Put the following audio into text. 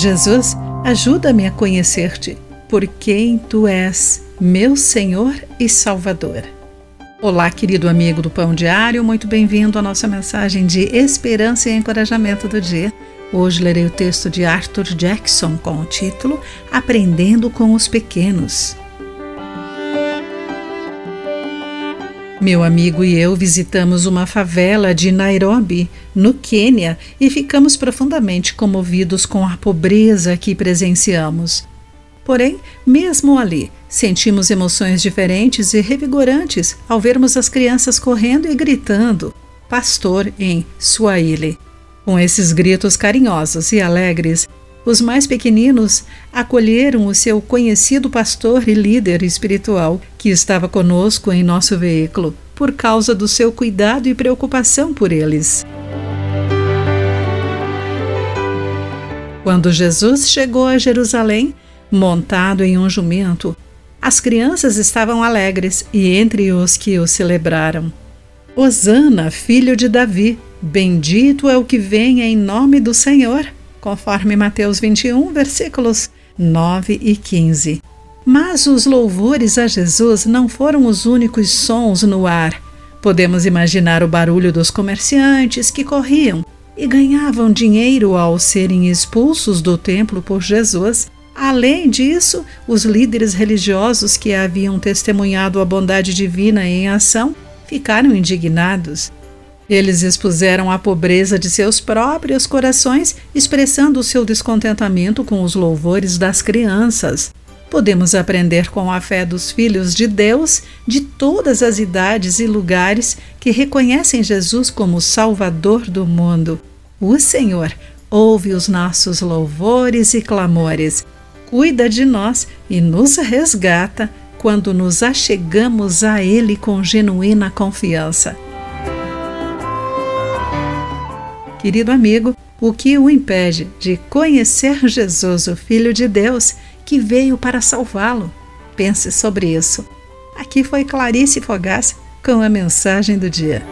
Jesus, ajuda-me a conhecer-te, por quem tu és, meu Senhor e Salvador. Olá, querido amigo do Pão Diário, muito bem-vindo à nossa mensagem de esperança e encorajamento do dia. Hoje lerei o texto de Arthur Jackson com o título Aprendendo com os Pequenos. Meu amigo e eu visitamos uma favela de Nairobi, no Quênia, e ficamos profundamente comovidos com a pobreza que presenciamos. Porém, mesmo ali, sentimos emoções diferentes e revigorantes ao vermos as crianças correndo e gritando pastor em Swahili. Com esses gritos carinhosos e alegres, os mais pequeninos acolheram o seu conhecido pastor e líder espiritual, que estava conosco em nosso veículo, por causa do seu cuidado e preocupação por eles. Quando Jesus chegou a Jerusalém, montado em um jumento, as crianças estavam alegres e entre os que o celebraram. Hosana, filho de Davi, bendito é o que vem em nome do Senhor conforme Mateus 21, versículos 9 e 15. Mas os louvores a Jesus não foram os únicos sons no ar. Podemos imaginar o barulho dos comerciantes que corriam e ganhavam dinheiro ao serem expulsos do templo por Jesus. Além disso, os líderes religiosos que haviam testemunhado a bondade divina em ação ficaram indignados eles expuseram a pobreza de seus próprios corações, expressando o seu descontentamento com os louvores das crianças. Podemos aprender com a fé dos filhos de Deus de todas as idades e lugares que reconhecem Jesus como Salvador do mundo. O Senhor ouve os nossos louvores e clamores, cuida de nós e nos resgata quando nos achegamos a Ele com genuína confiança. Querido amigo, o que o impede de conhecer Jesus, o Filho de Deus, que veio para salvá-lo? Pense sobre isso. Aqui foi Clarice Fogaça com a mensagem do dia.